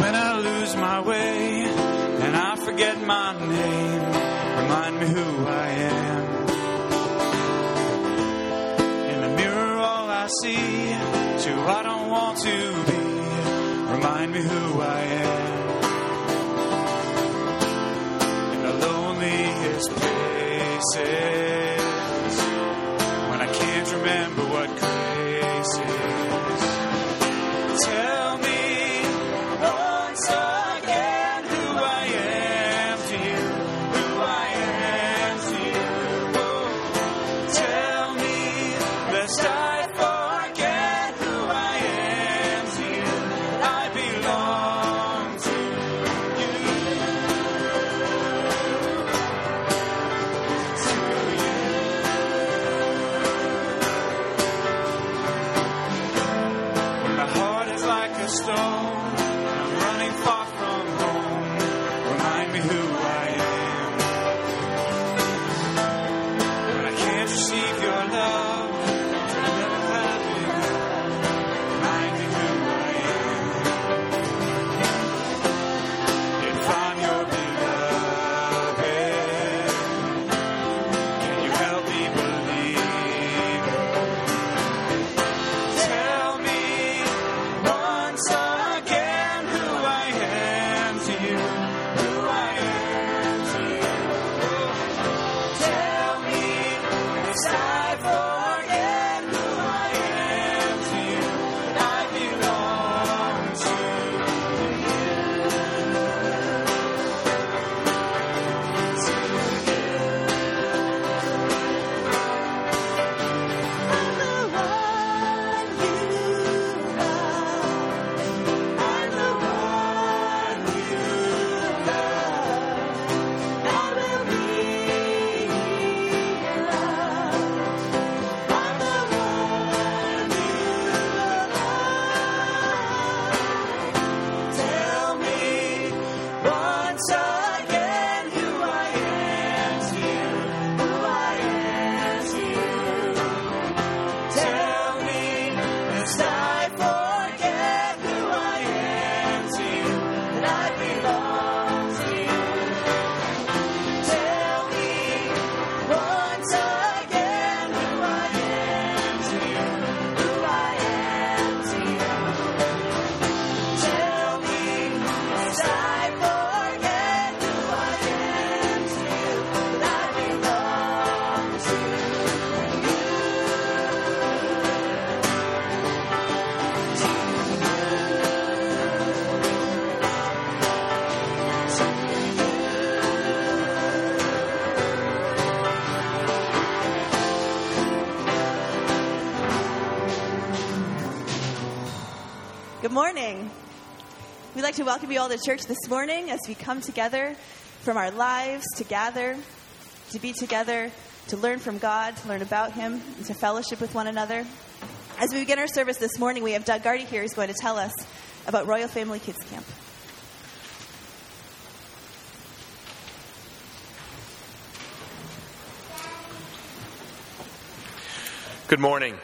When I lose my way and I forget my name, remind me who I am. In the mirror, all I see is who I don't want to be. Remind me who I am. In the loneliest places, like to welcome you all to church this morning as we come together from our lives to gather, to be together, to learn from God, to learn about Him, and to fellowship with one another. As we begin our service this morning, we have Doug Gardy here who's going to tell us about Royal Family Kids Camp. Good morning.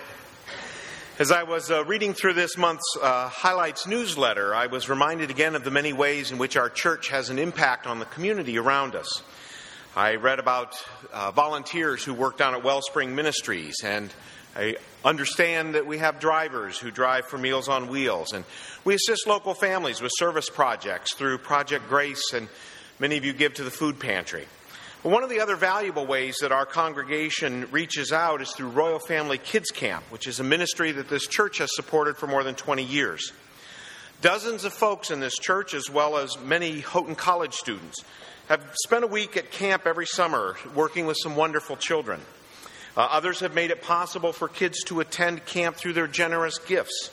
As I was uh, reading through this month's uh, Highlights newsletter, I was reminded again of the many ways in which our church has an impact on the community around us. I read about uh, volunteers who work down at Wellspring Ministries, and I understand that we have drivers who drive for Meals on Wheels, and we assist local families with service projects through Project Grace, and many of you give to the food pantry. One of the other valuable ways that our congregation reaches out is through Royal Family Kids Camp, which is a ministry that this church has supported for more than 20 years. Dozens of folks in this church, as well as many Houghton College students, have spent a week at camp every summer working with some wonderful children. Uh, others have made it possible for kids to attend camp through their generous gifts.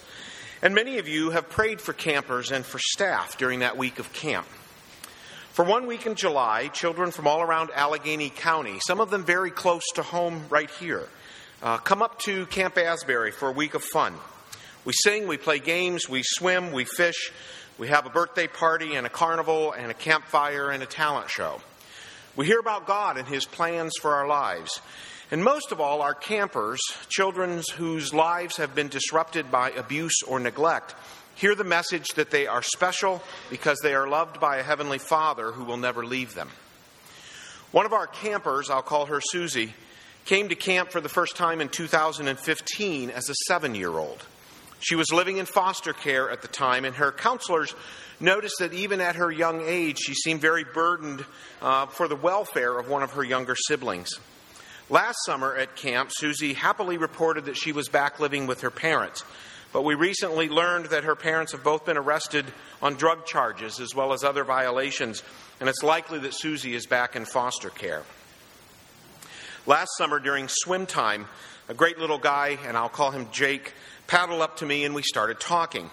And many of you have prayed for campers and for staff during that week of camp. For one week in July, children from all around Allegany County, some of them very close to home right here, uh, come up to Camp Asbury for a week of fun. We sing, we play games, we swim, we fish, we have a birthday party and a carnival and a campfire and a talent show. We hear about God and His plans for our lives. And most of all, our campers, children whose lives have been disrupted by abuse or neglect, hear the message that they are special because they are loved by a Heavenly Father who will never leave them. One of our campers, I'll call her Susie, came to camp for the first time in 2015 as a seven year old. She was living in foster care at the time, and her counselors noticed that even at her young age, she seemed very burdened uh, for the welfare of one of her younger siblings. Last summer at camp, Susie happily reported that she was back living with her parents. But we recently learned that her parents have both been arrested on drug charges as well as other violations, and it's likely that Susie is back in foster care. Last summer during swim time, a great little guy, and I'll call him Jake, paddled up to me and we started talking.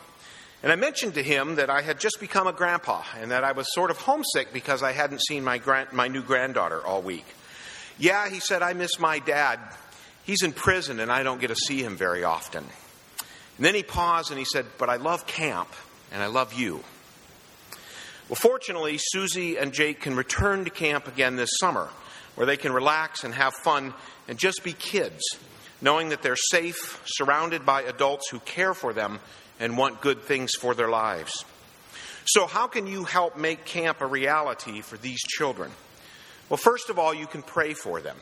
And I mentioned to him that I had just become a grandpa and that I was sort of homesick because I hadn't seen my, grand, my new granddaughter all week. Yeah, he said, I miss my dad. He's in prison and I don't get to see him very often. And then he paused and he said, But I love camp and I love you. Well, fortunately, Susie and Jake can return to camp again this summer where they can relax and have fun and just be kids, knowing that they're safe, surrounded by adults who care for them and want good things for their lives. So, how can you help make camp a reality for these children? Well, first of all, you can pray for them.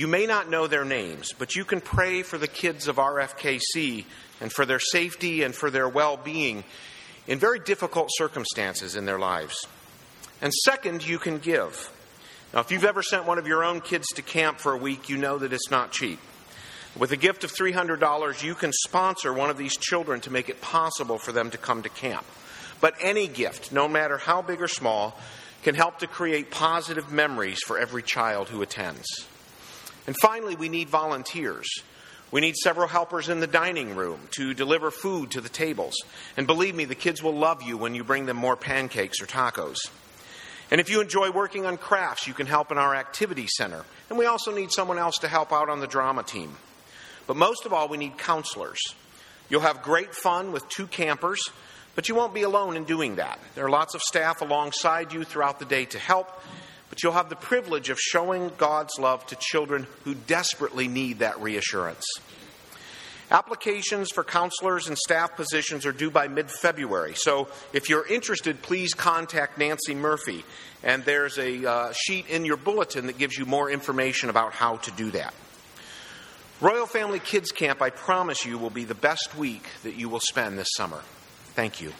You may not know their names, but you can pray for the kids of RFKC and for their safety and for their well being in very difficult circumstances in their lives. And second, you can give. Now, if you've ever sent one of your own kids to camp for a week, you know that it's not cheap. With a gift of $300, you can sponsor one of these children to make it possible for them to come to camp. But any gift, no matter how big or small, can help to create positive memories for every child who attends. And finally, we need volunteers. We need several helpers in the dining room to deliver food to the tables. And believe me, the kids will love you when you bring them more pancakes or tacos. And if you enjoy working on crafts, you can help in our activity center. And we also need someone else to help out on the drama team. But most of all, we need counselors. You'll have great fun with two campers, but you won't be alone in doing that. There are lots of staff alongside you throughout the day to help, but you'll have the privilege of showing God's love to children who desperately need that reassurance. Applications for counselors and staff positions are due by mid February. So if you're interested, please contact Nancy Murphy. And there's a uh, sheet in your bulletin that gives you more information about how to do that. Royal Family Kids Camp, I promise you, will be the best week that you will spend this summer. Thank you.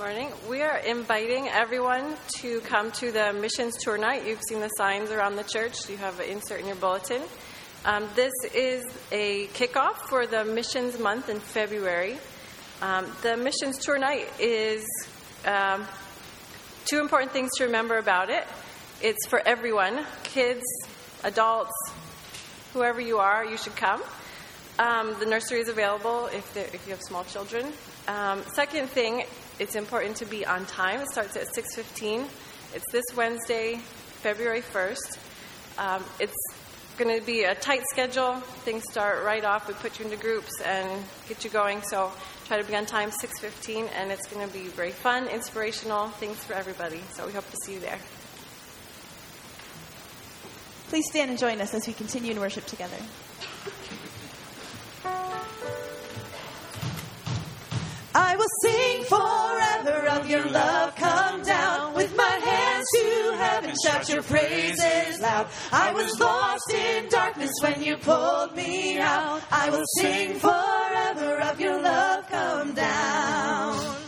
Morning. We are inviting everyone to come to the missions tour night. You've seen the signs around the church. You have an insert in your bulletin. Um, this is a kickoff for the missions month in February. Um, the missions tour night is um, two important things to remember about it. It's for everyone kids, adults, whoever you are, you should come. Um, the nursery is available if, if you have small children. Um, second thing, it's important to be on time. It starts at 6:15. It's this Wednesday, February 1st. Um, it's going to be a tight schedule. Things start right off. We put you into groups and get you going. So try to be on time 6:15, and it's going to be very fun, inspirational, things for everybody. So we hope to see you there. Please stand and join us as we continue in worship together. I will sing forever of your love. Come down with my hands to heaven, shout your praises loud. I was lost in darkness when you pulled me out. I will sing forever of your love. Come down.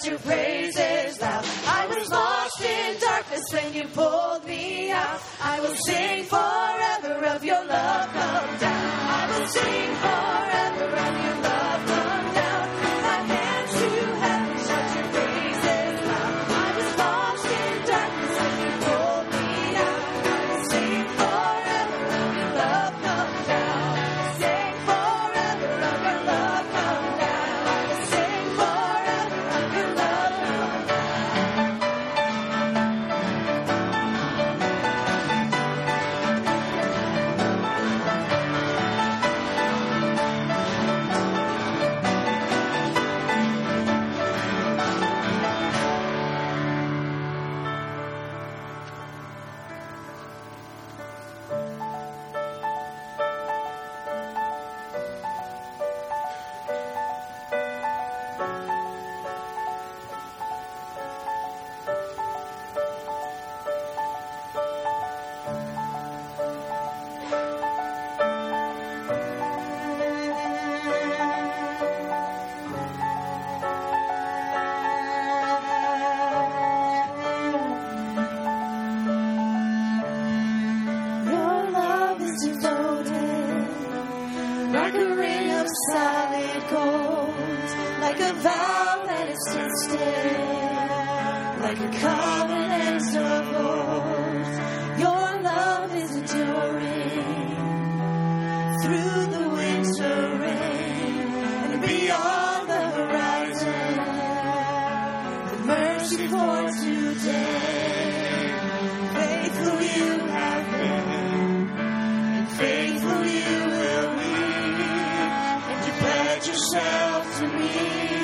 shout your praises loud. I was lost in darkness when you pulled me out. I will sing forever of your love come down. I will sing forever of your yourself to me.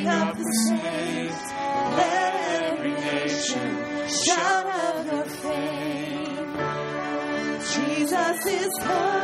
Wake up the saints, let every nation shout of your fame. Jesus is coming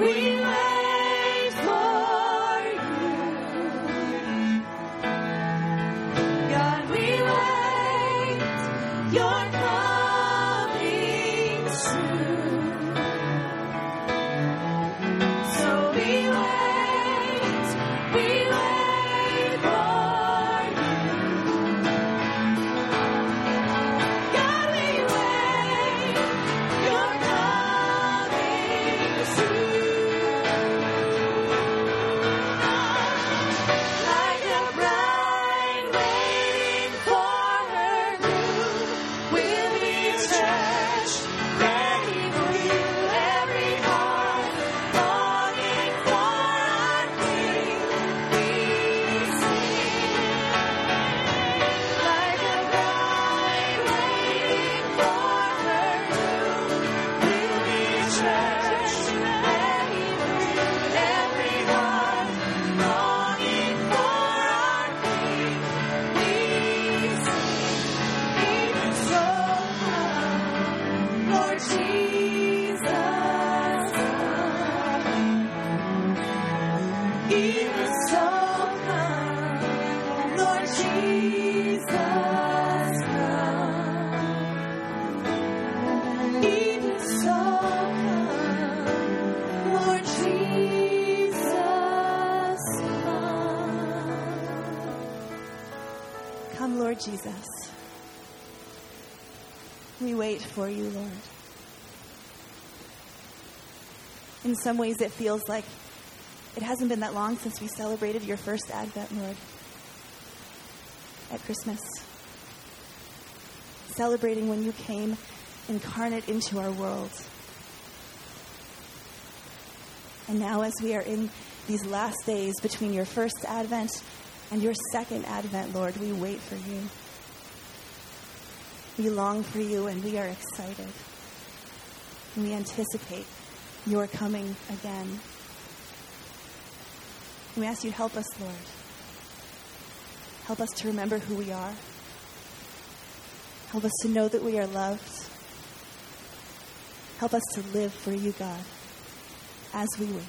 we some ways, it feels like it hasn't been that long since we celebrated your first Advent, Lord, at Christmas. Celebrating when you came incarnate into our world. And now, as we are in these last days between your first Advent and your second Advent, Lord, we wait for you. We long for you and we are excited. And we anticipate your coming again. We ask you to help us, Lord. Help us to remember who we are. Help us to know that we are loved. Help us to live for you, God, as we wait.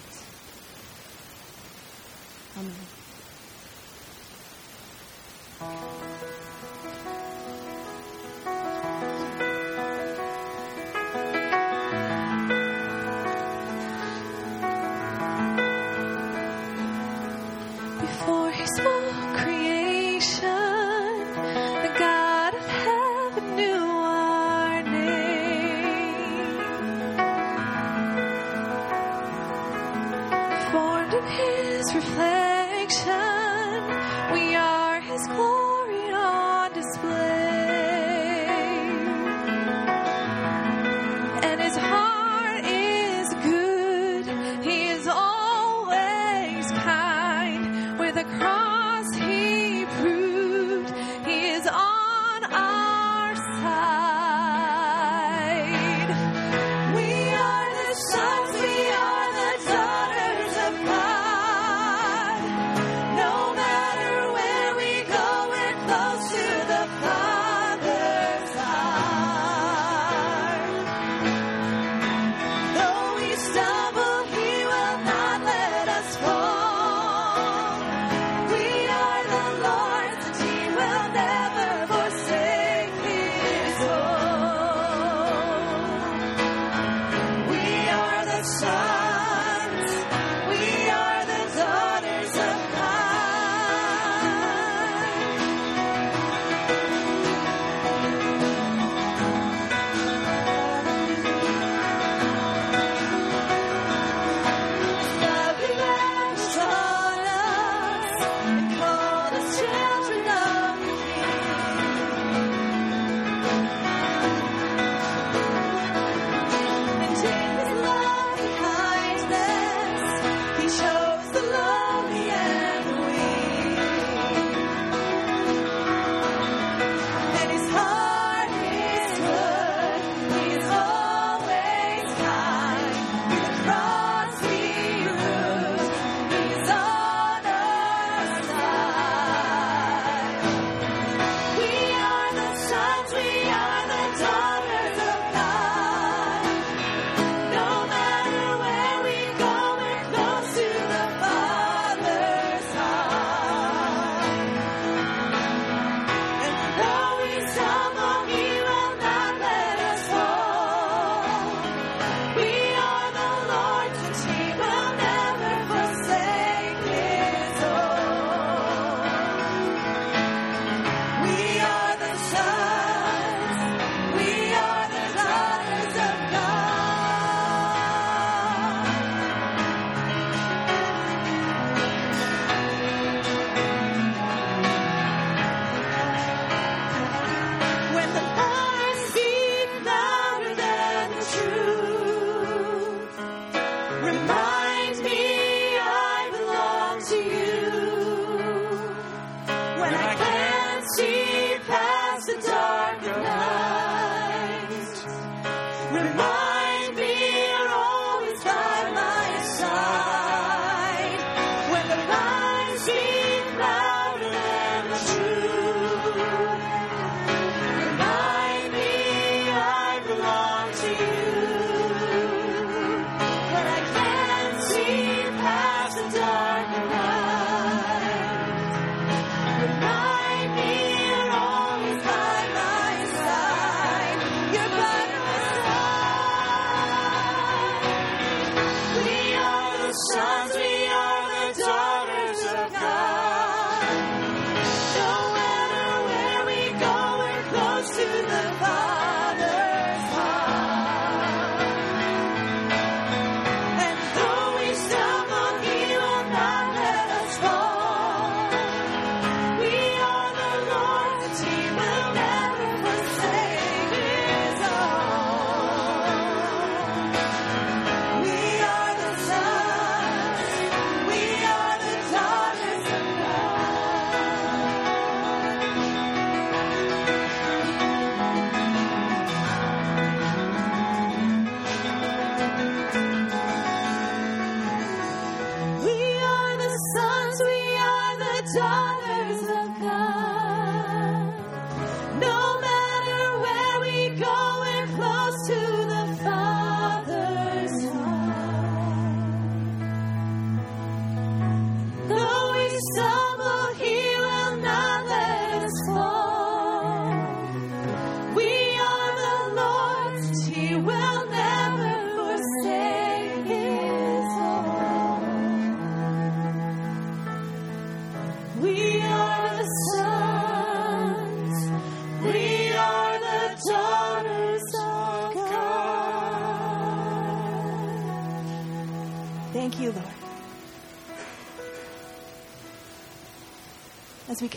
Amen.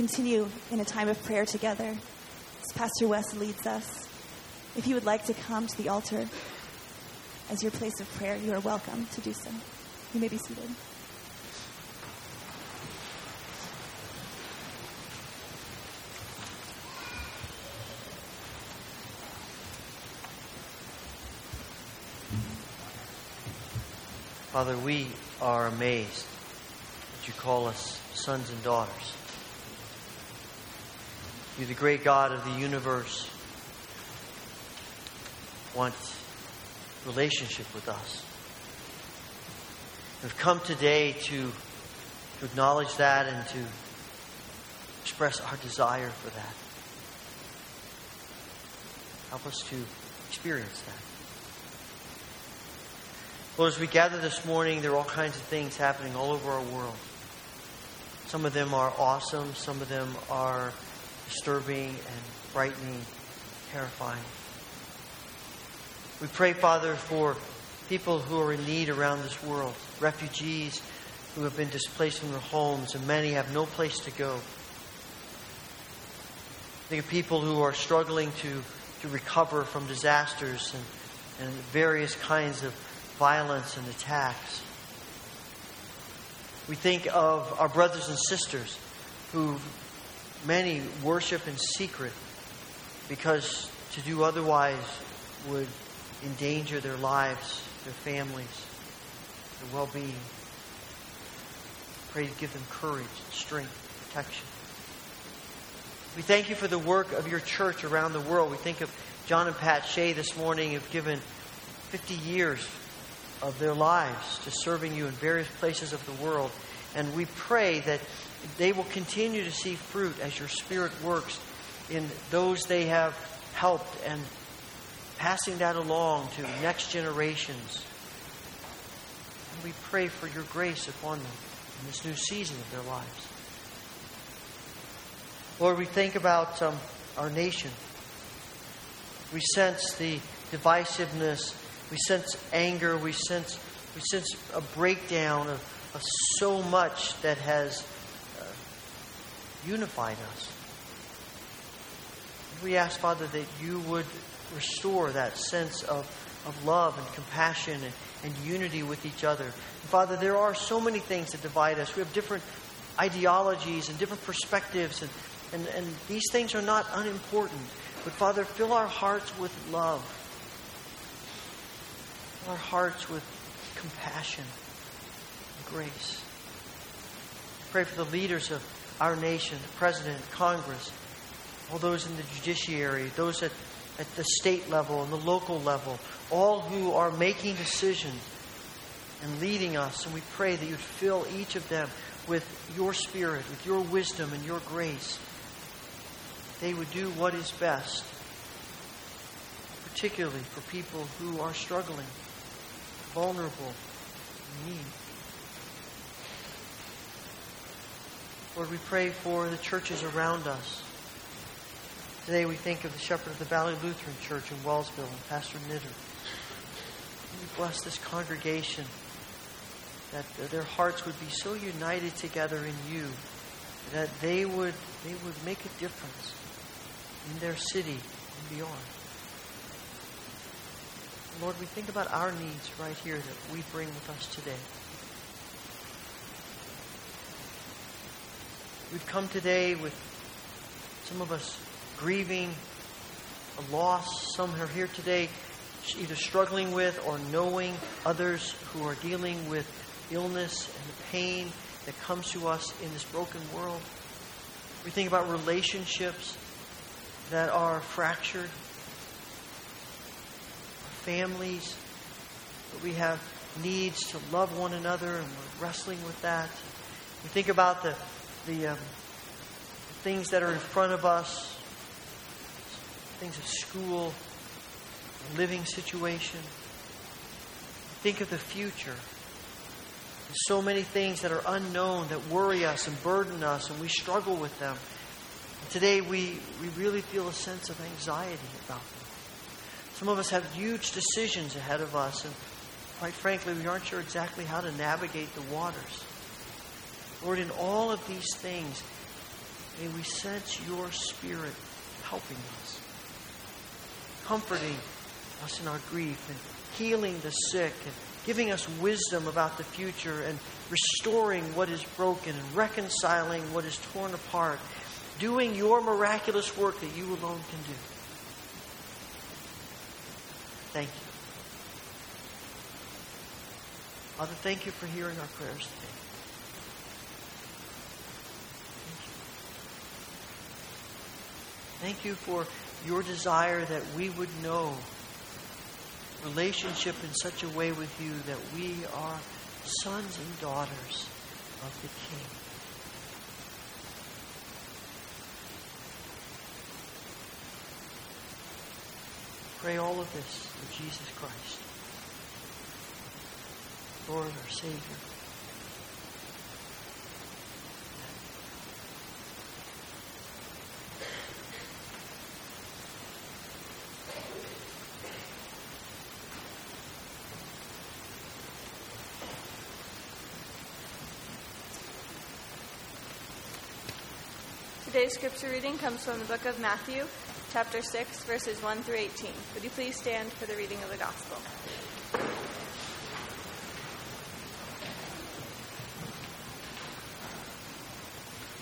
Continue in a time of prayer together, as Pastor Wes leads us, if you would like to come to the altar as your place of prayer, you are welcome to do so. You may be seated. Father, we are amazed that you call us sons and daughters. You, the great God of the universe, want relationship with us. We've come today to, to acknowledge that and to express our desire for that. Help us to experience that. Lord, as we gather this morning, there are all kinds of things happening all over our world. Some of them are awesome, some of them are disturbing and frightening, terrifying. We pray, Father, for people who are in need around this world, refugees who have been displaced from their homes, and many have no place to go. Think of people who are struggling to, to recover from disasters and, and various kinds of violence and attacks. We think of our brothers and sisters who many worship in secret because to do otherwise would endanger their lives, their families, their well being. Pray to give them courage, strength, protection. We thank you for the work of your church around the world. We think of John and Pat Shea this morning have given 50 years of their lives to serving you in various places of the world. And we pray that they will continue to see fruit as your Spirit works in those they have helped and passing that along to next generations. And we pray for your grace upon them in this new season of their lives. Lord, we think about um, our nation. We sense the divisiveness we sense anger. We sense, we sense a breakdown of, of so much that has unified us. We ask, Father, that you would restore that sense of, of love and compassion and, and unity with each other. And Father, there are so many things that divide us. We have different ideologies and different perspectives, and, and, and these things are not unimportant. But Father, fill our hearts with love our hearts with compassion and grace. Pray for the leaders of our nation, the President, Congress, all those in the judiciary, those at, at the state level and the local level, all who are making decisions and leading us. And we pray that you'd fill each of them with your spirit, with your wisdom and your grace. They would do what is best, particularly for people who are struggling vulnerable, need. Lord, we pray for the churches around us. Today we think of the Shepherd of the Valley Lutheran Church in Wellsville and Pastor Nitter. We bless this congregation that their hearts would be so united together in you that they would, they would make a difference in their city and beyond. Lord, we think about our needs right here that we bring with us today. We've come today with some of us grieving a loss. Some are here today either struggling with or knowing others who are dealing with illness and the pain that comes to us in this broken world. We think about relationships that are fractured families. We have needs to love one another, and we're wrestling with that. We think about the, the um, things that are in front of us, things of school, living situation. Think of the future. There's so many things that are unknown that worry us and burden us, and we struggle with them. And today, we, we really feel a sense of anxiety about them. Some of us have huge decisions ahead of us, and quite frankly, we aren't sure exactly how to navigate the waters. Lord, in all of these things, May we sense your Spirit helping us, comforting us in our grief, and healing the sick, and giving us wisdom about the future, and restoring what is broken, and reconciling what is torn apart, doing your miraculous work that you alone can do. Thank you. Father, thank you for hearing our prayers today. Thank you for your desire that we would know relationship in such a way with you that we are sons and daughters of the King. Pray all of this in Jesus Christ, Lord, our Savior. Today's scripture reading comes from the book of Matthew, chapter 6, verses 1 through 18. Would you please stand for the reading of the gospel?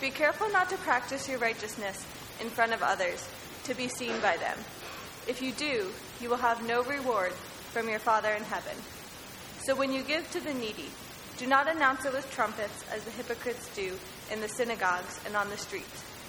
Be careful not to practice your righteousness in front of others to be seen by them. If you do, you will have no reward from your Father in heaven. So when you give to the needy, do not announce it with trumpets as the hypocrites do in the synagogues and on the streets,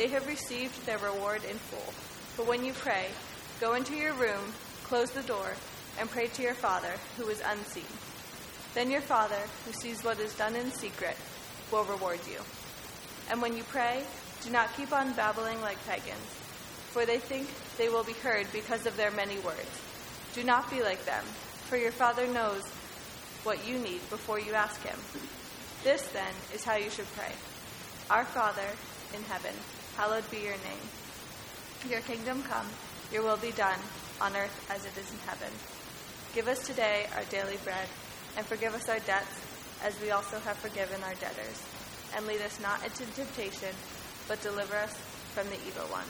they have received their reward in full. But when you pray, go into your room, close the door, and pray to your Father who is unseen. Then your Father, who sees what is done in secret, will reward you. And when you pray, do not keep on babbling like pagans, for they think they will be heard because of their many words. Do not be like them, for your Father knows what you need before you ask Him. This, then, is how you should pray Our Father in heaven, hallowed be your name. Your kingdom come, your will be done, on earth as it is in heaven. Give us today our daily bread, and forgive us our debts, as we also have forgiven our debtors. And lead us not into temptation, but deliver us from the evil one.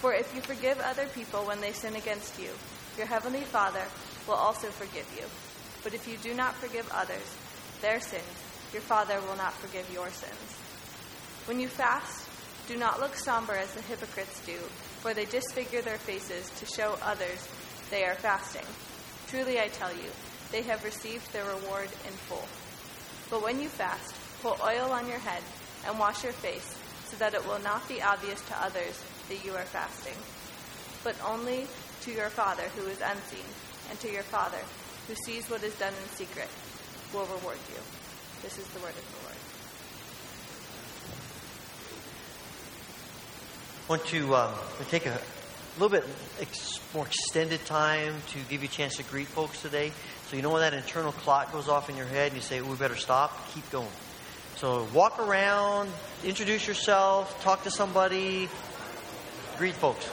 For if you forgive other people when they sin against you, your heavenly Father will also forgive you. But if you do not forgive others their sins, your Father will not forgive your sins. When you fast, do not look somber as the hypocrites do, for they disfigure their faces to show others they are fasting. Truly I tell you, they have received their reward in full. But when you fast, put oil on your head and wash your face, so that it will not be obvious to others that you are fasting, but only to your Father who is unseen, and to your Father who sees what is done in secret will reward you. This is the word of the Lord. I want to um, take a little bit ex- more extended time to give you a chance to greet folks today. So you know when that internal clock goes off in your head and you say, we better stop, keep going. So walk around, introduce yourself, talk to somebody, greet folks.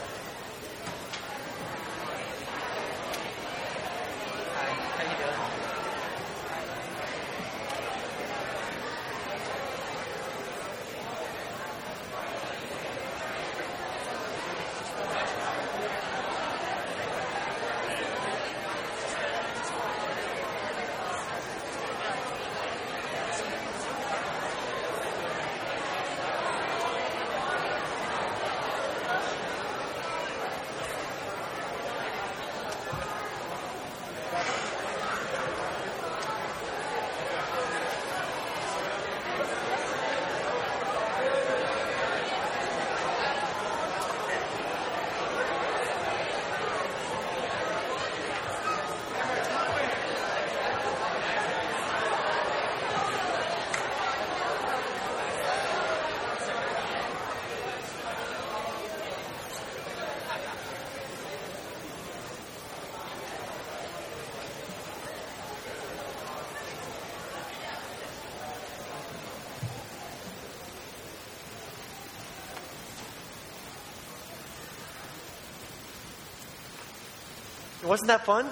Wasn't that fun?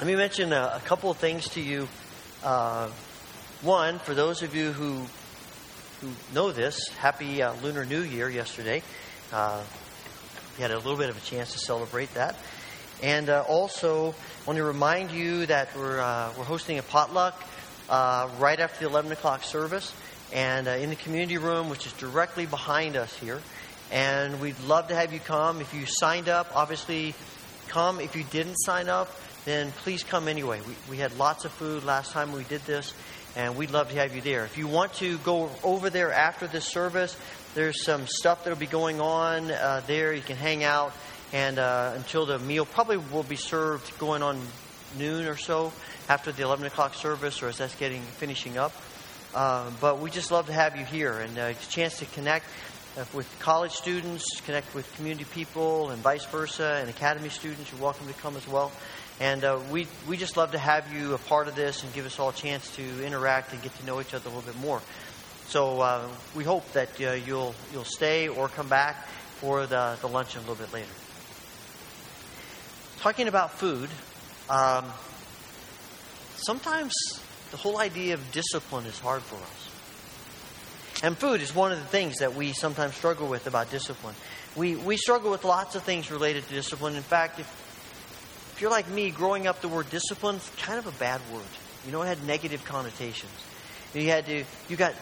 Let me mention a, a couple of things to you. Uh, one, for those of you who who know this, happy uh, Lunar New Year yesterday. Uh, we had a little bit of a chance to celebrate that. And uh, also, I want to remind you that we're, uh, we're hosting a potluck uh, right after the 11 o'clock service and uh, in the community room, which is directly behind us here. And we'd love to have you come. If you signed up, obviously come. If you didn't sign up, then please come anyway. We, we had lots of food last time we did this, and we'd love to have you there. If you want to go over there after this service, there's some stuff that'll be going on uh, there. You can hang out, and uh, until the meal probably will be served going on noon or so after the 11 o'clock service, or as that's getting finishing up. Uh, but we just love to have you here, and uh, a chance to connect with college students, connect with community people, and vice versa, and academy students. You're welcome to come as well. And uh, we, we just love to have you a part of this and give us all a chance to interact and get to know each other a little bit more. So uh, we hope that uh, you'll, you'll stay or come back for the, the luncheon a little bit later. Talking about food, um, sometimes the whole idea of discipline is hard for us. And food is one of the things that we sometimes struggle with about discipline. We, we struggle with lots of things related to discipline. In fact, if, if you're like me, growing up, the word discipline is kind of a bad word. You know, it had negative connotations. You had to, you got,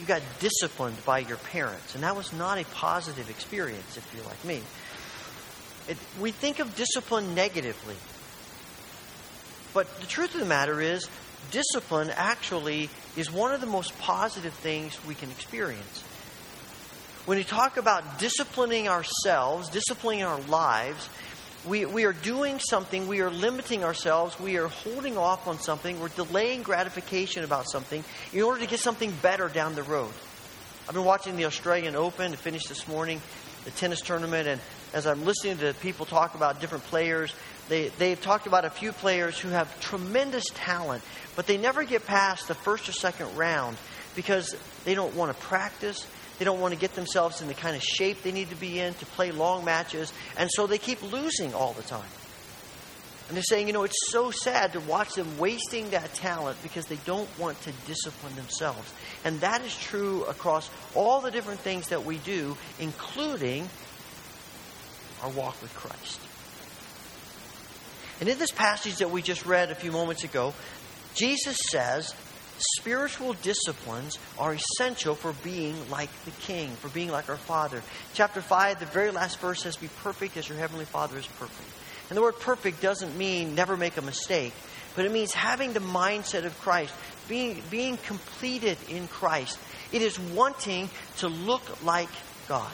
you got disciplined by your parents, and that was not a positive experience if you're like me. It, we think of discipline negatively. But the truth of the matter is, discipline actually is one of the most positive things we can experience. When you talk about disciplining ourselves, disciplining our lives, we, we are doing something, we are limiting ourselves, we are holding off on something, we're delaying gratification about something in order to get something better down the road. I've been watching the Australian Open to finish this morning, the tennis tournament, and as I'm listening to people talk about different players, they, they've talked about a few players who have tremendous talent, but they never get past the first or second round because they don't want to practice. They don't want to get themselves in the kind of shape they need to be in to play long matches, and so they keep losing all the time. And they're saying, you know, it's so sad to watch them wasting that talent because they don't want to discipline themselves. And that is true across all the different things that we do, including our walk with Christ. And in this passage that we just read a few moments ago, Jesus says spiritual disciplines are essential for being like the King, for being like our Father. Chapter 5, the very last verse says, Be perfect as your Heavenly Father is perfect. And the word perfect doesn't mean never make a mistake, but it means having the mindset of Christ, being, being completed in Christ. It is wanting to look like God.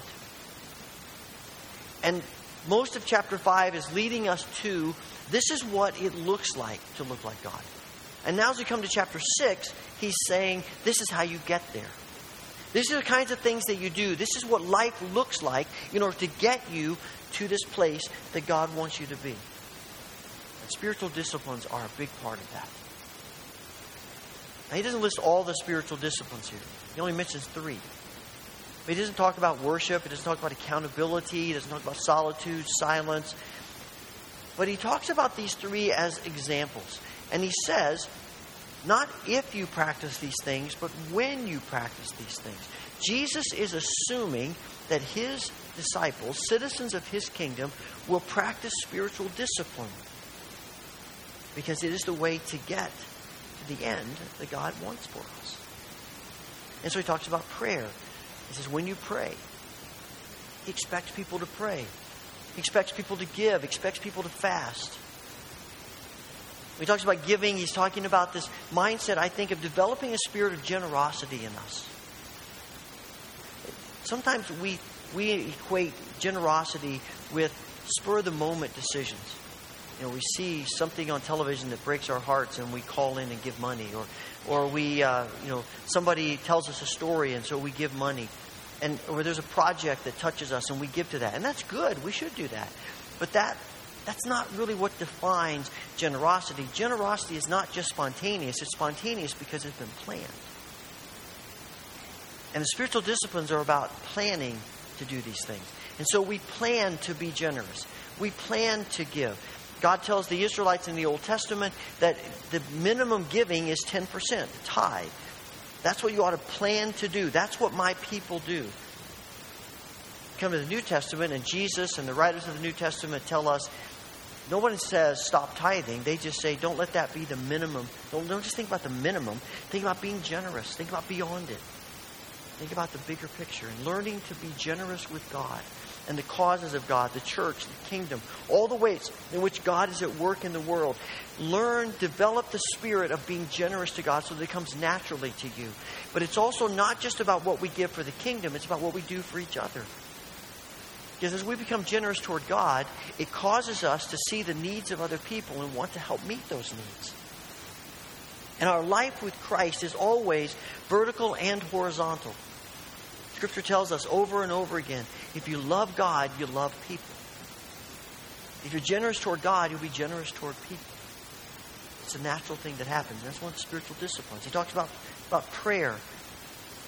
And most of chapter 5 is leading us to this is what it looks like to look like God. And now, as we come to chapter 6, he's saying this is how you get there. These are the kinds of things that you do. This is what life looks like in order to get you to this place that God wants you to be. And spiritual disciplines are a big part of that. Now, he doesn't list all the spiritual disciplines here, he only mentions three. But he doesn't talk about worship, he doesn't talk about accountability, he doesn't talk about solitude, silence. But he talks about these three as examples. And he says, not if you practice these things, but when you practice these things. Jesus is assuming that his disciples, citizens of his kingdom, will practice spiritual discipline. Because it is the way to get to the end that God wants for us. And so he talks about prayer. He says, when you pray, he expects people to pray. He expects people to give, expects people to fast. When he talks about giving, he's talking about this mindset, I think, of developing a spirit of generosity in us. Sometimes we, we equate generosity with spur of the moment decisions. You know, we see something on television that breaks our hearts and we call in and give money. Or, or we, uh, you know, somebody tells us a story and so we give money and or there's a project that touches us and we give to that. And that's good. We should do that. But that that's not really what defines generosity. Generosity is not just spontaneous, it's spontaneous because it's been planned. And the spiritual disciplines are about planning to do these things. And so we plan to be generous. We plan to give. God tells the Israelites in the Old Testament that the minimum giving is 10%, tithe. That's what you ought to plan to do. That's what my people do. Come to the New Testament, and Jesus and the writers of the New Testament tell us no one says stop tithing. They just say don't let that be the minimum. Don't, don't just think about the minimum. Think about being generous. Think about beyond it. Think about the bigger picture and learning to be generous with God and the causes of God, the church, the kingdom, all the ways in which God is at work in the world. Learn, develop the spirit of being generous to God so that it comes naturally to you. But it's also not just about what we give for the kingdom, it's about what we do for each other. Because as we become generous toward God, it causes us to see the needs of other people and want to help meet those needs. And our life with Christ is always vertical and horizontal. Scripture tells us over and over again if you love God, you love people. If you're generous toward God, you'll be generous toward people. It's a natural thing that happens. That's one of the spiritual disciplines. He talks about, about prayer.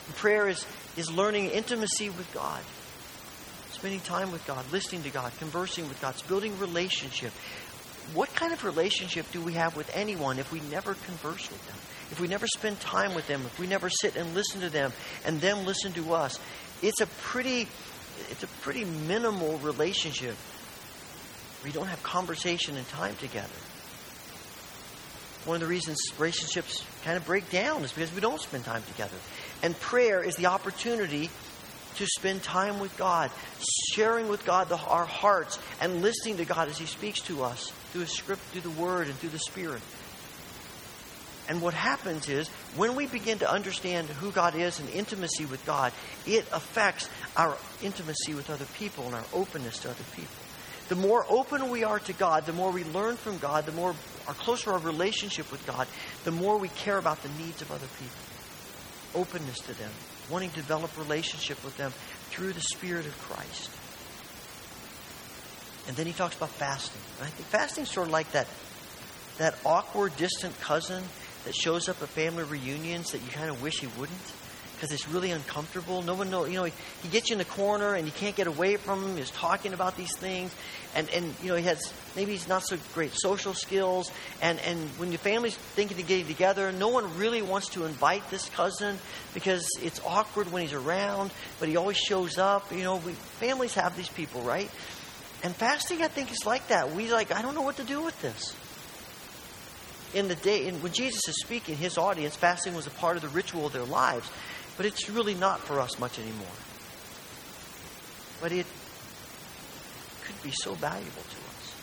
And prayer is, is learning intimacy with God, spending time with God, listening to God, conversing with God, it's building relationship. What kind of relationship do we have with anyone if we never converse with them? if we never spend time with them, if we never sit and listen to them and them listen to us, it's a pretty it's a pretty minimal relationship. We don't have conversation and time together. One of the reasons relationships kind of break down is because we don't spend time together. And prayer is the opportunity to spend time with God, sharing with God the, our hearts, and listening to God as He speaks to us through His script, through the Word, and through the Spirit. And what happens is, when we begin to understand who God is and intimacy with God, it affects our intimacy with other people and our openness to other people. The more open we are to God, the more we learn from God, the more our closer our relationship with God, the more we care about the needs of other people. Openness to them, wanting to develop relationship with them through the Spirit of Christ. And then he talks about fasting. I think fasting is sort of like that, that awkward, distant cousin that shows up at family reunions that you kind of wish he wouldn't because it's really uncomfortable. No one knows. You know, he, he, gets you in the corner and you can't get away from him. He's talking about these things, and and you know he has maybe he's not so great social skills. And and when your family's thinking of getting together, no one really wants to invite this cousin because it's awkward when he's around. But he always shows up. You know, we, families have these people, right? And fasting, I think, is like that. We like, I don't know what to do with this in the day in, when Jesus is speaking, his audience, fasting was a part of the ritual of their lives. But it's really not for us much anymore. But it could be so valuable to us.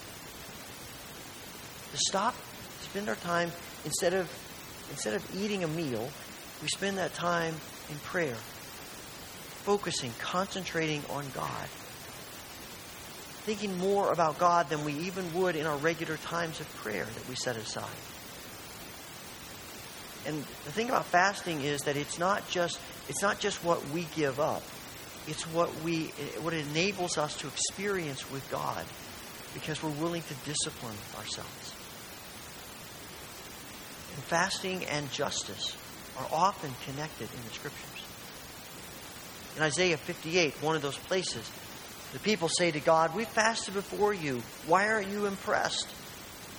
To stop, spend our time instead of instead of eating a meal, we spend that time in prayer, focusing, concentrating on God. Thinking more about God than we even would in our regular times of prayer that we set aside and the thing about fasting is that it's not just it's not just what we give up. It's what we what enables us to experience with God because we're willing to discipline ourselves. And fasting and justice are often connected in the scriptures. In Isaiah 58, one of those places, the people say to God, We fasted before you. Why aren't you impressed?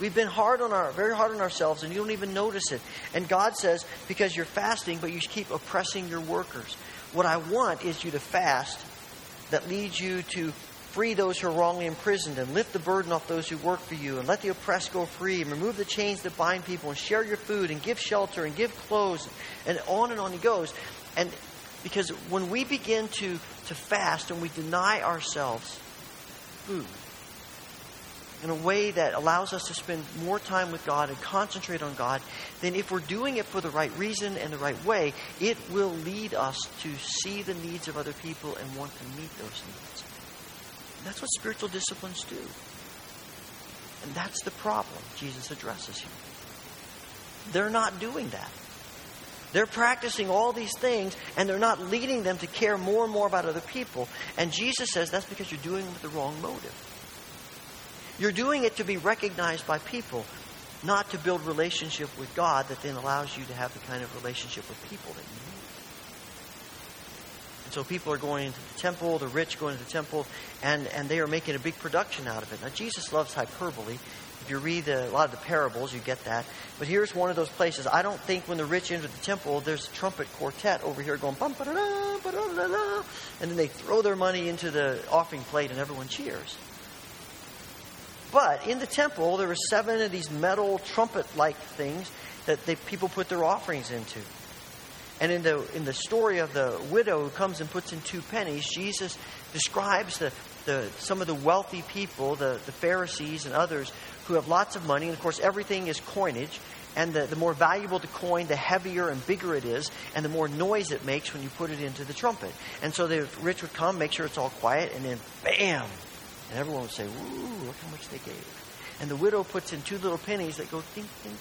We've been hard on our very hard on ourselves and you don't even notice it. And God says, because you're fasting, but you keep oppressing your workers. What I want is you to fast that leads you to free those who are wrongly imprisoned and lift the burden off those who work for you and let the oppressed go free and remove the chains that bind people and share your food and give shelter and give clothes and on and on he goes. And because when we begin to, to fast and we deny ourselves food, in a way that allows us to spend more time with God and concentrate on God, then if we're doing it for the right reason and the right way, it will lead us to see the needs of other people and want to meet those needs. And that's what spiritual disciplines do. And that's the problem Jesus addresses here. They're not doing that. They're practicing all these things and they're not leading them to care more and more about other people. And Jesus says that's because you're doing it with the wrong motive. You're doing it to be recognized by people, not to build relationship with God that then allows you to have the kind of relationship with people that you need. And so people are going into the temple, the rich going to the temple, and, and they are making a big production out of it. Now, Jesus loves hyperbole. If you read the, a lot of the parables, you get that. But here's one of those places. I don't think when the rich enter the temple, there's a trumpet quartet over here going bum ba da da ba da da da, and then they throw their money into the offering plate and everyone cheers. But in the temple, there were seven of these metal trumpet-like things that they, people put their offerings into. And in the in the story of the widow who comes and puts in two pennies, Jesus describes the, the some of the wealthy people, the, the Pharisees and others, who have lots of money. And of course, everything is coinage. And the, the more valuable the coin, the heavier and bigger it is, and the more noise it makes when you put it into the trumpet. And so the rich would come, make sure it's all quiet, and then bam! And everyone would say, Woo, look how much they gave. And the widow puts in two little pennies that go ding, ding.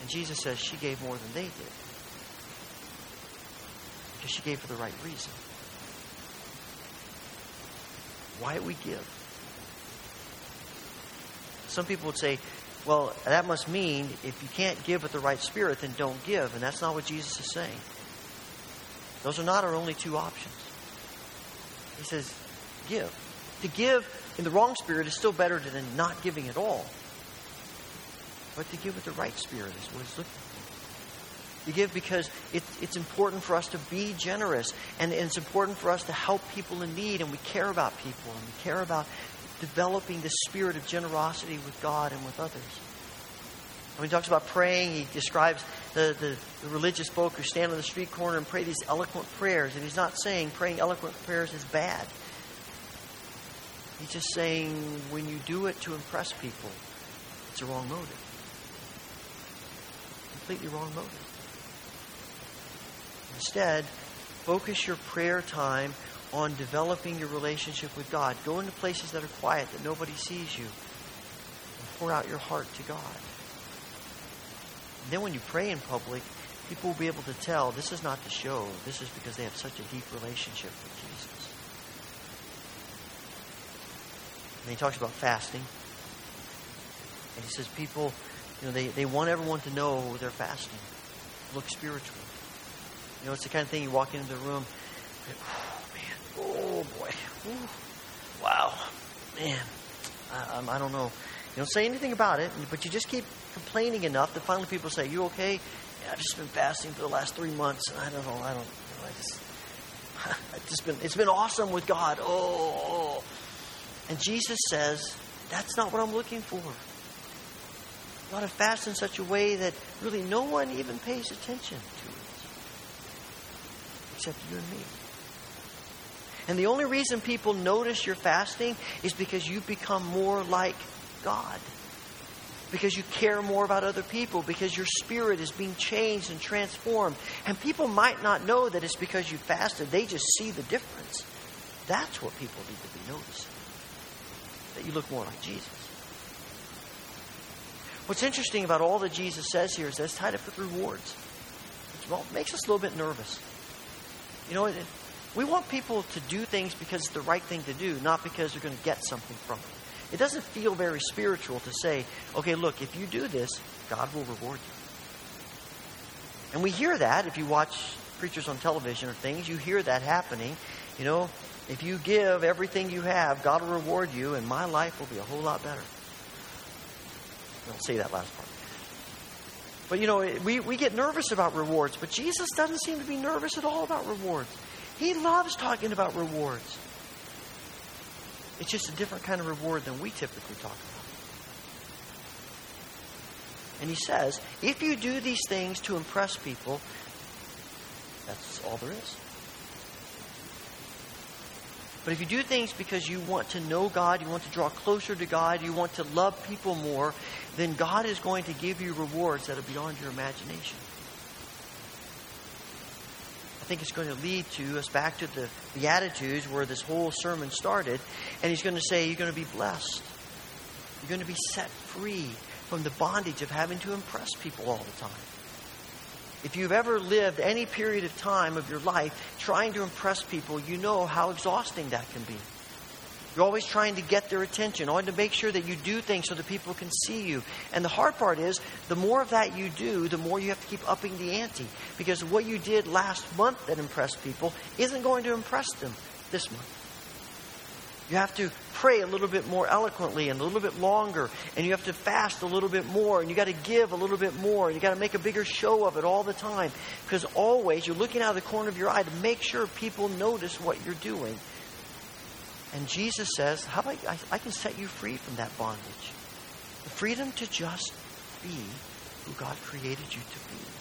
And Jesus says she gave more than they did. Because she gave for the right reason. Why do we give? Some people would say, well, that must mean if you can't give with the right spirit, then don't give. And that's not what Jesus is saying. Those are not our only two options. He says, give. To give in the wrong spirit is still better than not giving at all. But to give with the right spirit is what he's looking for. You give because it, it's important for us to be generous, and, and it's important for us to help people in need, and we care about people, and we care about developing the spirit of generosity with God and with others. When he talks about praying, he describes the, the, the, religious folk who stand on the street corner and pray these eloquent prayers. And he's not saying praying eloquent prayers is bad. He's just saying when you do it to impress people, it's a wrong motive. Completely wrong motive. Instead, focus your prayer time on developing your relationship with God. Go into places that are quiet, that nobody sees you, and pour out your heart to God. And then when you pray in public, people will be able to tell this is not the show. This is because they have such a deep relationship with Jesus. And he talks about fasting. And he says people, you know, they, they want everyone to know they're fasting. Look spiritual. You know, it's the kind of thing you walk into the room, Oh man, oh boy. Ooh. Wow. Man. I, I, don't know. You don't say anything about it, but you just keep complaining enough that finally people say, You okay? Yeah, I've just been fasting for the last three months. I don't know. I don't you know, I just I've just been it's been awesome with God. Oh, oh. oh. And Jesus says, That's not what I'm looking for. You want to fast in such a way that really no one even pays attention to it. Except you and me. And the only reason people notice your fasting is because you become more like God. Because you care more about other people, because your spirit is being changed and transformed. And people might not know that it's because you fasted, they just see the difference. That's what people need to be noticing. That you look more like Jesus. What's interesting about all that Jesus says here is that it's tied up with rewards. Which makes us a little bit nervous. You know, we want people to do things because it's the right thing to do, not because they're going to get something from it. It doesn't feel very spiritual to say, okay, look, if you do this, God will reward you. And we hear that if you watch preachers on television or things, you hear that happening. You know, if you give everything you have, God will reward you, and my life will be a whole lot better. Don't say that last part. But you know, we, we get nervous about rewards, but Jesus doesn't seem to be nervous at all about rewards. He loves talking about rewards. It's just a different kind of reward than we typically talk about. And he says, if you do these things to impress people, that's all there is. But if you do things because you want to know God, you want to draw closer to God, you want to love people more, then God is going to give you rewards that are beyond your imagination. I think it's going to lead to us back to the Beatitudes where this whole sermon started. And he's going to say, You're going to be blessed. You're going to be set free from the bondage of having to impress people all the time. If you've ever lived any period of time of your life trying to impress people, you know how exhausting that can be. You're always trying to get their attention, always to make sure that you do things so that people can see you. And the hard part is, the more of that you do, the more you have to keep upping the ante. Because what you did last month that impressed people isn't going to impress them this month. You have to pray a little bit more eloquently and a little bit longer, and you have to fast a little bit more, and you got to give a little bit more, and you got to make a bigger show of it all the time. Because always you're looking out of the corner of your eye to make sure people notice what you're doing. And Jesus says, How about I, I can set you free from that bondage? The freedom to just be who God created you to be.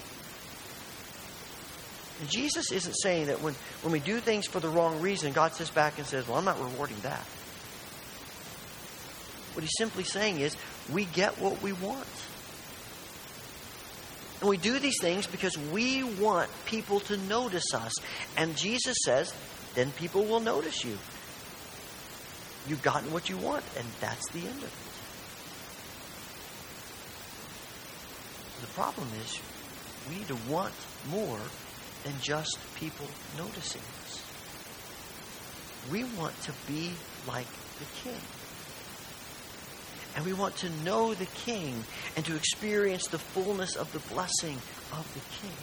And Jesus isn't saying that when, when we do things for the wrong reason, God sits back and says, Well, I'm not rewarding that. What he's simply saying is, we get what we want. And we do these things because we want people to notice us. And Jesus says, then people will notice you. You've gotten what you want, and that's the end of it. The problem is we need to want more than just people noticing us. We want to be like the King. And we want to know the King and to experience the fullness of the blessing of the King.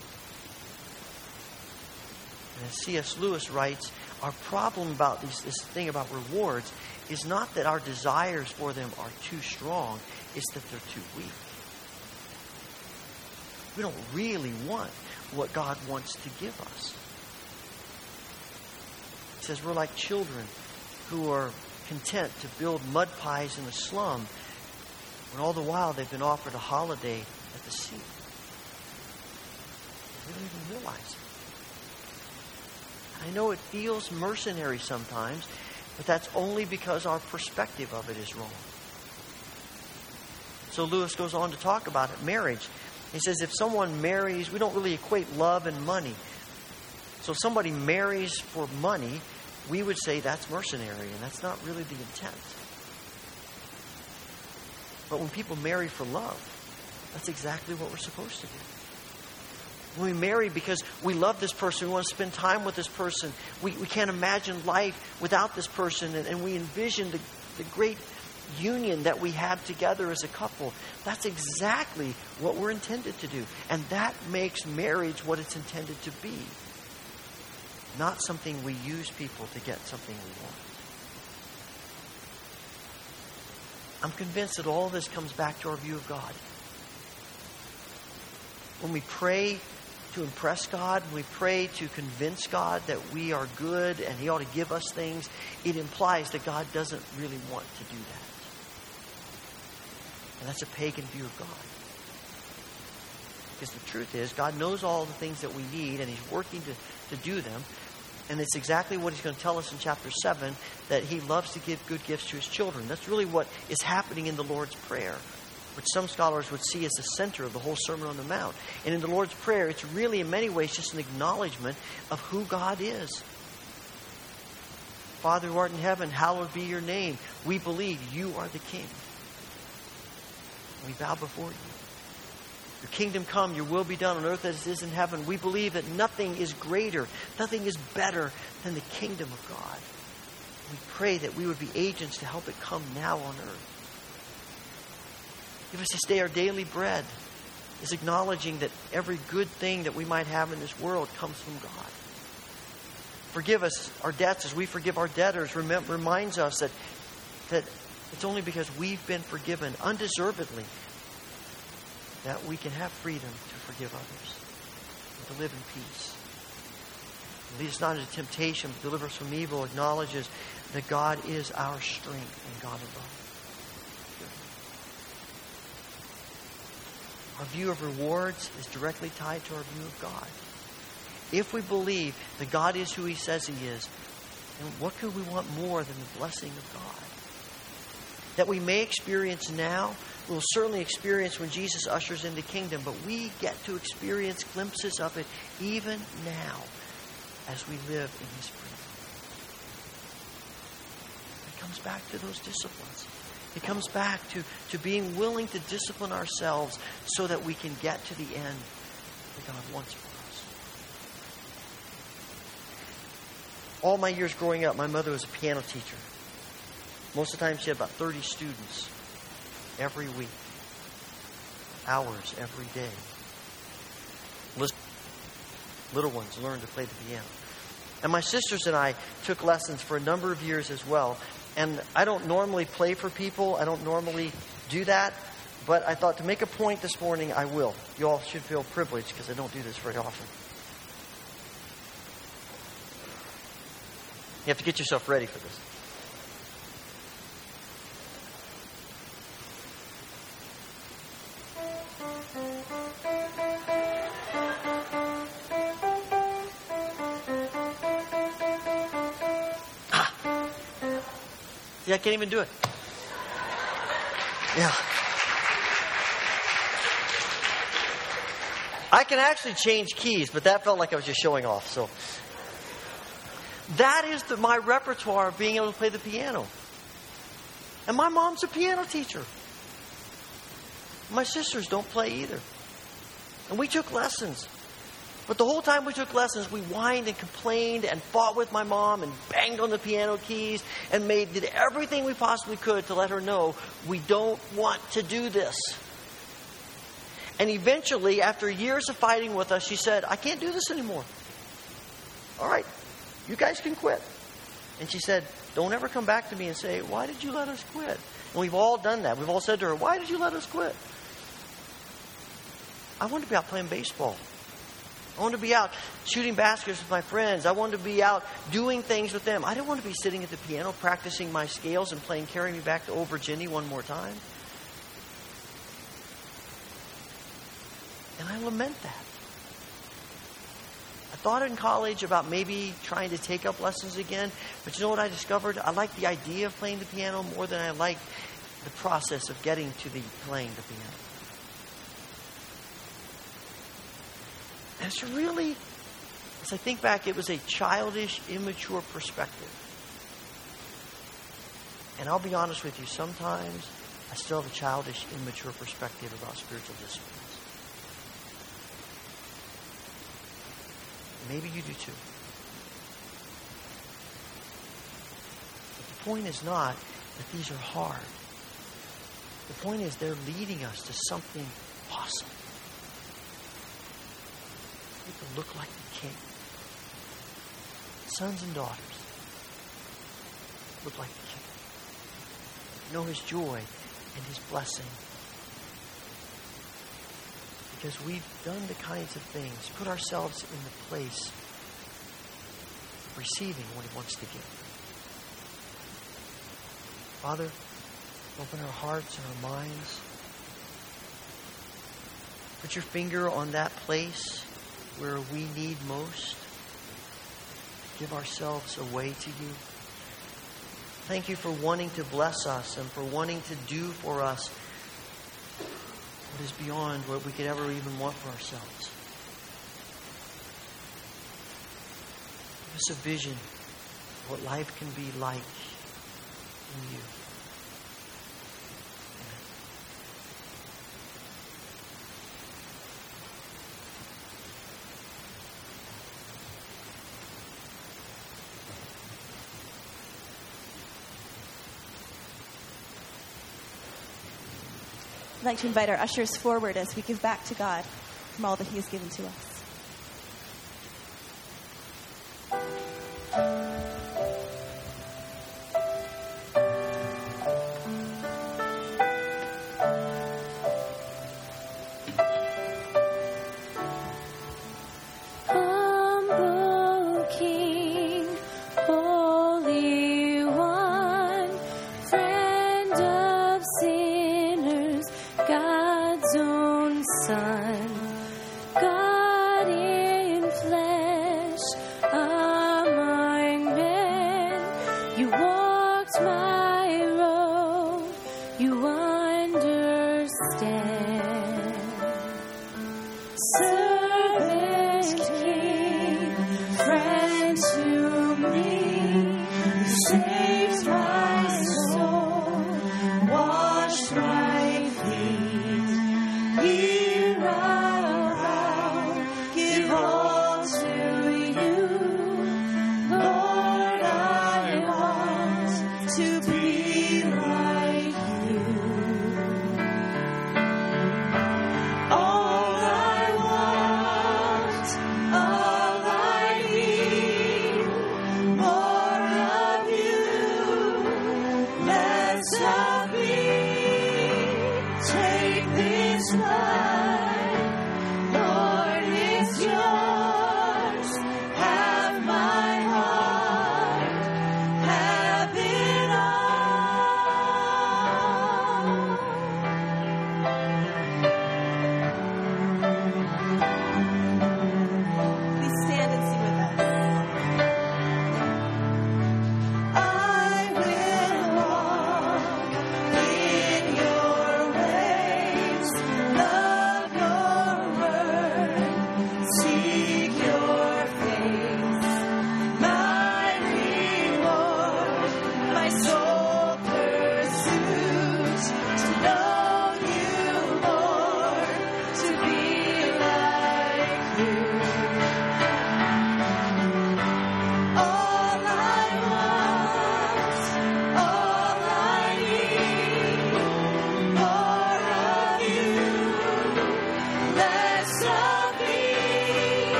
And as C.S. Lewis writes, our problem about these, this thing about rewards is not that our desires for them are too strong, it's that they're too weak. We don't really want what God wants to give us. It says we're like children who are content to build mud pies in the slum when all the while they've been offered a holiday at the sea. We don't even realize it. I know it feels mercenary sometimes, but that's only because our perspective of it is wrong. So Lewis goes on to talk about it marriage. He says if someone marries, we don't really equate love and money. So if somebody marries for money, we would say that's mercenary, and that's not really the intent. But when people marry for love, that's exactly what we're supposed to do. When we marry because we love this person, we want to spend time with this person, we, we can't imagine life without this person, and, and we envision the, the great union that we have together as a couple. That's exactly what we're intended to do. And that makes marriage what it's intended to be. Not something we use people to get something we want. I'm convinced that all this comes back to our view of God. When we pray to impress God, when we pray to convince God that we are good and He ought to give us things, it implies that God doesn't really want to do that. And that's a pagan view of God. Because the truth is, God knows all the things that we need, and He's working to, to do them. And it's exactly what he's going to tell us in chapter 7 that he loves to give good gifts to his children. That's really what is happening in the Lord's Prayer, which some scholars would see as the center of the whole Sermon on the Mount. And in the Lord's Prayer, it's really, in many ways, just an acknowledgement of who God is. Father who art in heaven, hallowed be your name. We believe you are the King. We bow before you. Your kingdom come, your will be done on earth as it is in heaven. We believe that nothing is greater, nothing is better than the kingdom of God. We pray that we would be agents to help it come now on earth. Give us this day our daily bread, is acknowledging that every good thing that we might have in this world comes from God. Forgive us our debts as we forgive our debtors. Remember, reminds us that, that it's only because we've been forgiven undeservedly that we can have freedom to forgive others and to live in peace. Lead us not into temptation, but deliver us from evil, acknowledges that God is our strength and God alone. Our view of rewards is directly tied to our view of God. If we believe that God is who He says He is, then what could we want more than the blessing of God? That we may experience now we'll certainly experience when Jesus ushers in the kingdom, but we get to experience glimpses of it even now as we live in His presence. It comes back to those disciplines. It comes back to, to being willing to discipline ourselves so that we can get to the end that God wants for us. All my years growing up, my mother was a piano teacher. Most of the time, she had about 30 students every week, hours every day. Little ones learn to play the piano. And my sisters and I took lessons for a number of years as well. And I don't normally play for people, I don't normally do that. But I thought to make a point this morning, I will. You all should feel privileged because I don't do this very often. You have to get yourself ready for this. Can't even do it. Yeah. I can actually change keys, but that felt like I was just showing off. So that is the, my repertoire of being able to play the piano. And my mom's a piano teacher. My sisters don't play either. And we took lessons. But the whole time we took lessons, we whined and complained and fought with my mom and banged on the piano keys and made did everything we possibly could to let her know we don't want to do this. And eventually, after years of fighting with us, she said, I can't do this anymore. All right, you guys can quit. And she said, Don't ever come back to me and say, Why did you let us quit? And we've all done that. We've all said to her, Why did you let us quit? I wanted to be out playing baseball. I wanted to be out shooting baskets with my friends. I wanted to be out doing things with them. I didn't want to be sitting at the piano practicing my scales and playing Carry Me Back to Old Virginia one more time. And I lament that. I thought in college about maybe trying to take up lessons again, but you know what I discovered? I like the idea of playing the piano more than I like the process of getting to the playing the piano. It's really, as I think back, it was a childish, immature perspective. And I'll be honest with you, sometimes I still have a childish, immature perspective about spiritual disciplines. Maybe you do too. But the point is not that these are hard. The point is they're leading us to something awesome. People look like the king. Sons and daughters look like the king. Know his joy and his blessing. Because we've done the kinds of things, put ourselves in the place of receiving what he wants to give. Father, open our hearts and our minds. Put your finger on that place where we need most. Give ourselves away to you. Thank you for wanting to bless us and for wanting to do for us what is beyond what we could ever even want for ourselves. Give us a vision of what life can be like in you. I'd like to invite our ushers forward as we give back to God from all that He has given to us.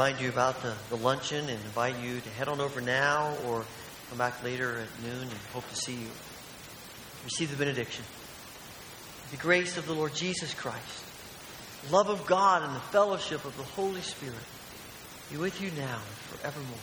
Remind you about the, the luncheon and invite you to head on over now or come back later at noon and hope to see you. Receive the benediction. The grace of the Lord Jesus Christ, love of God, and the fellowship of the Holy Spirit be with you now and forevermore.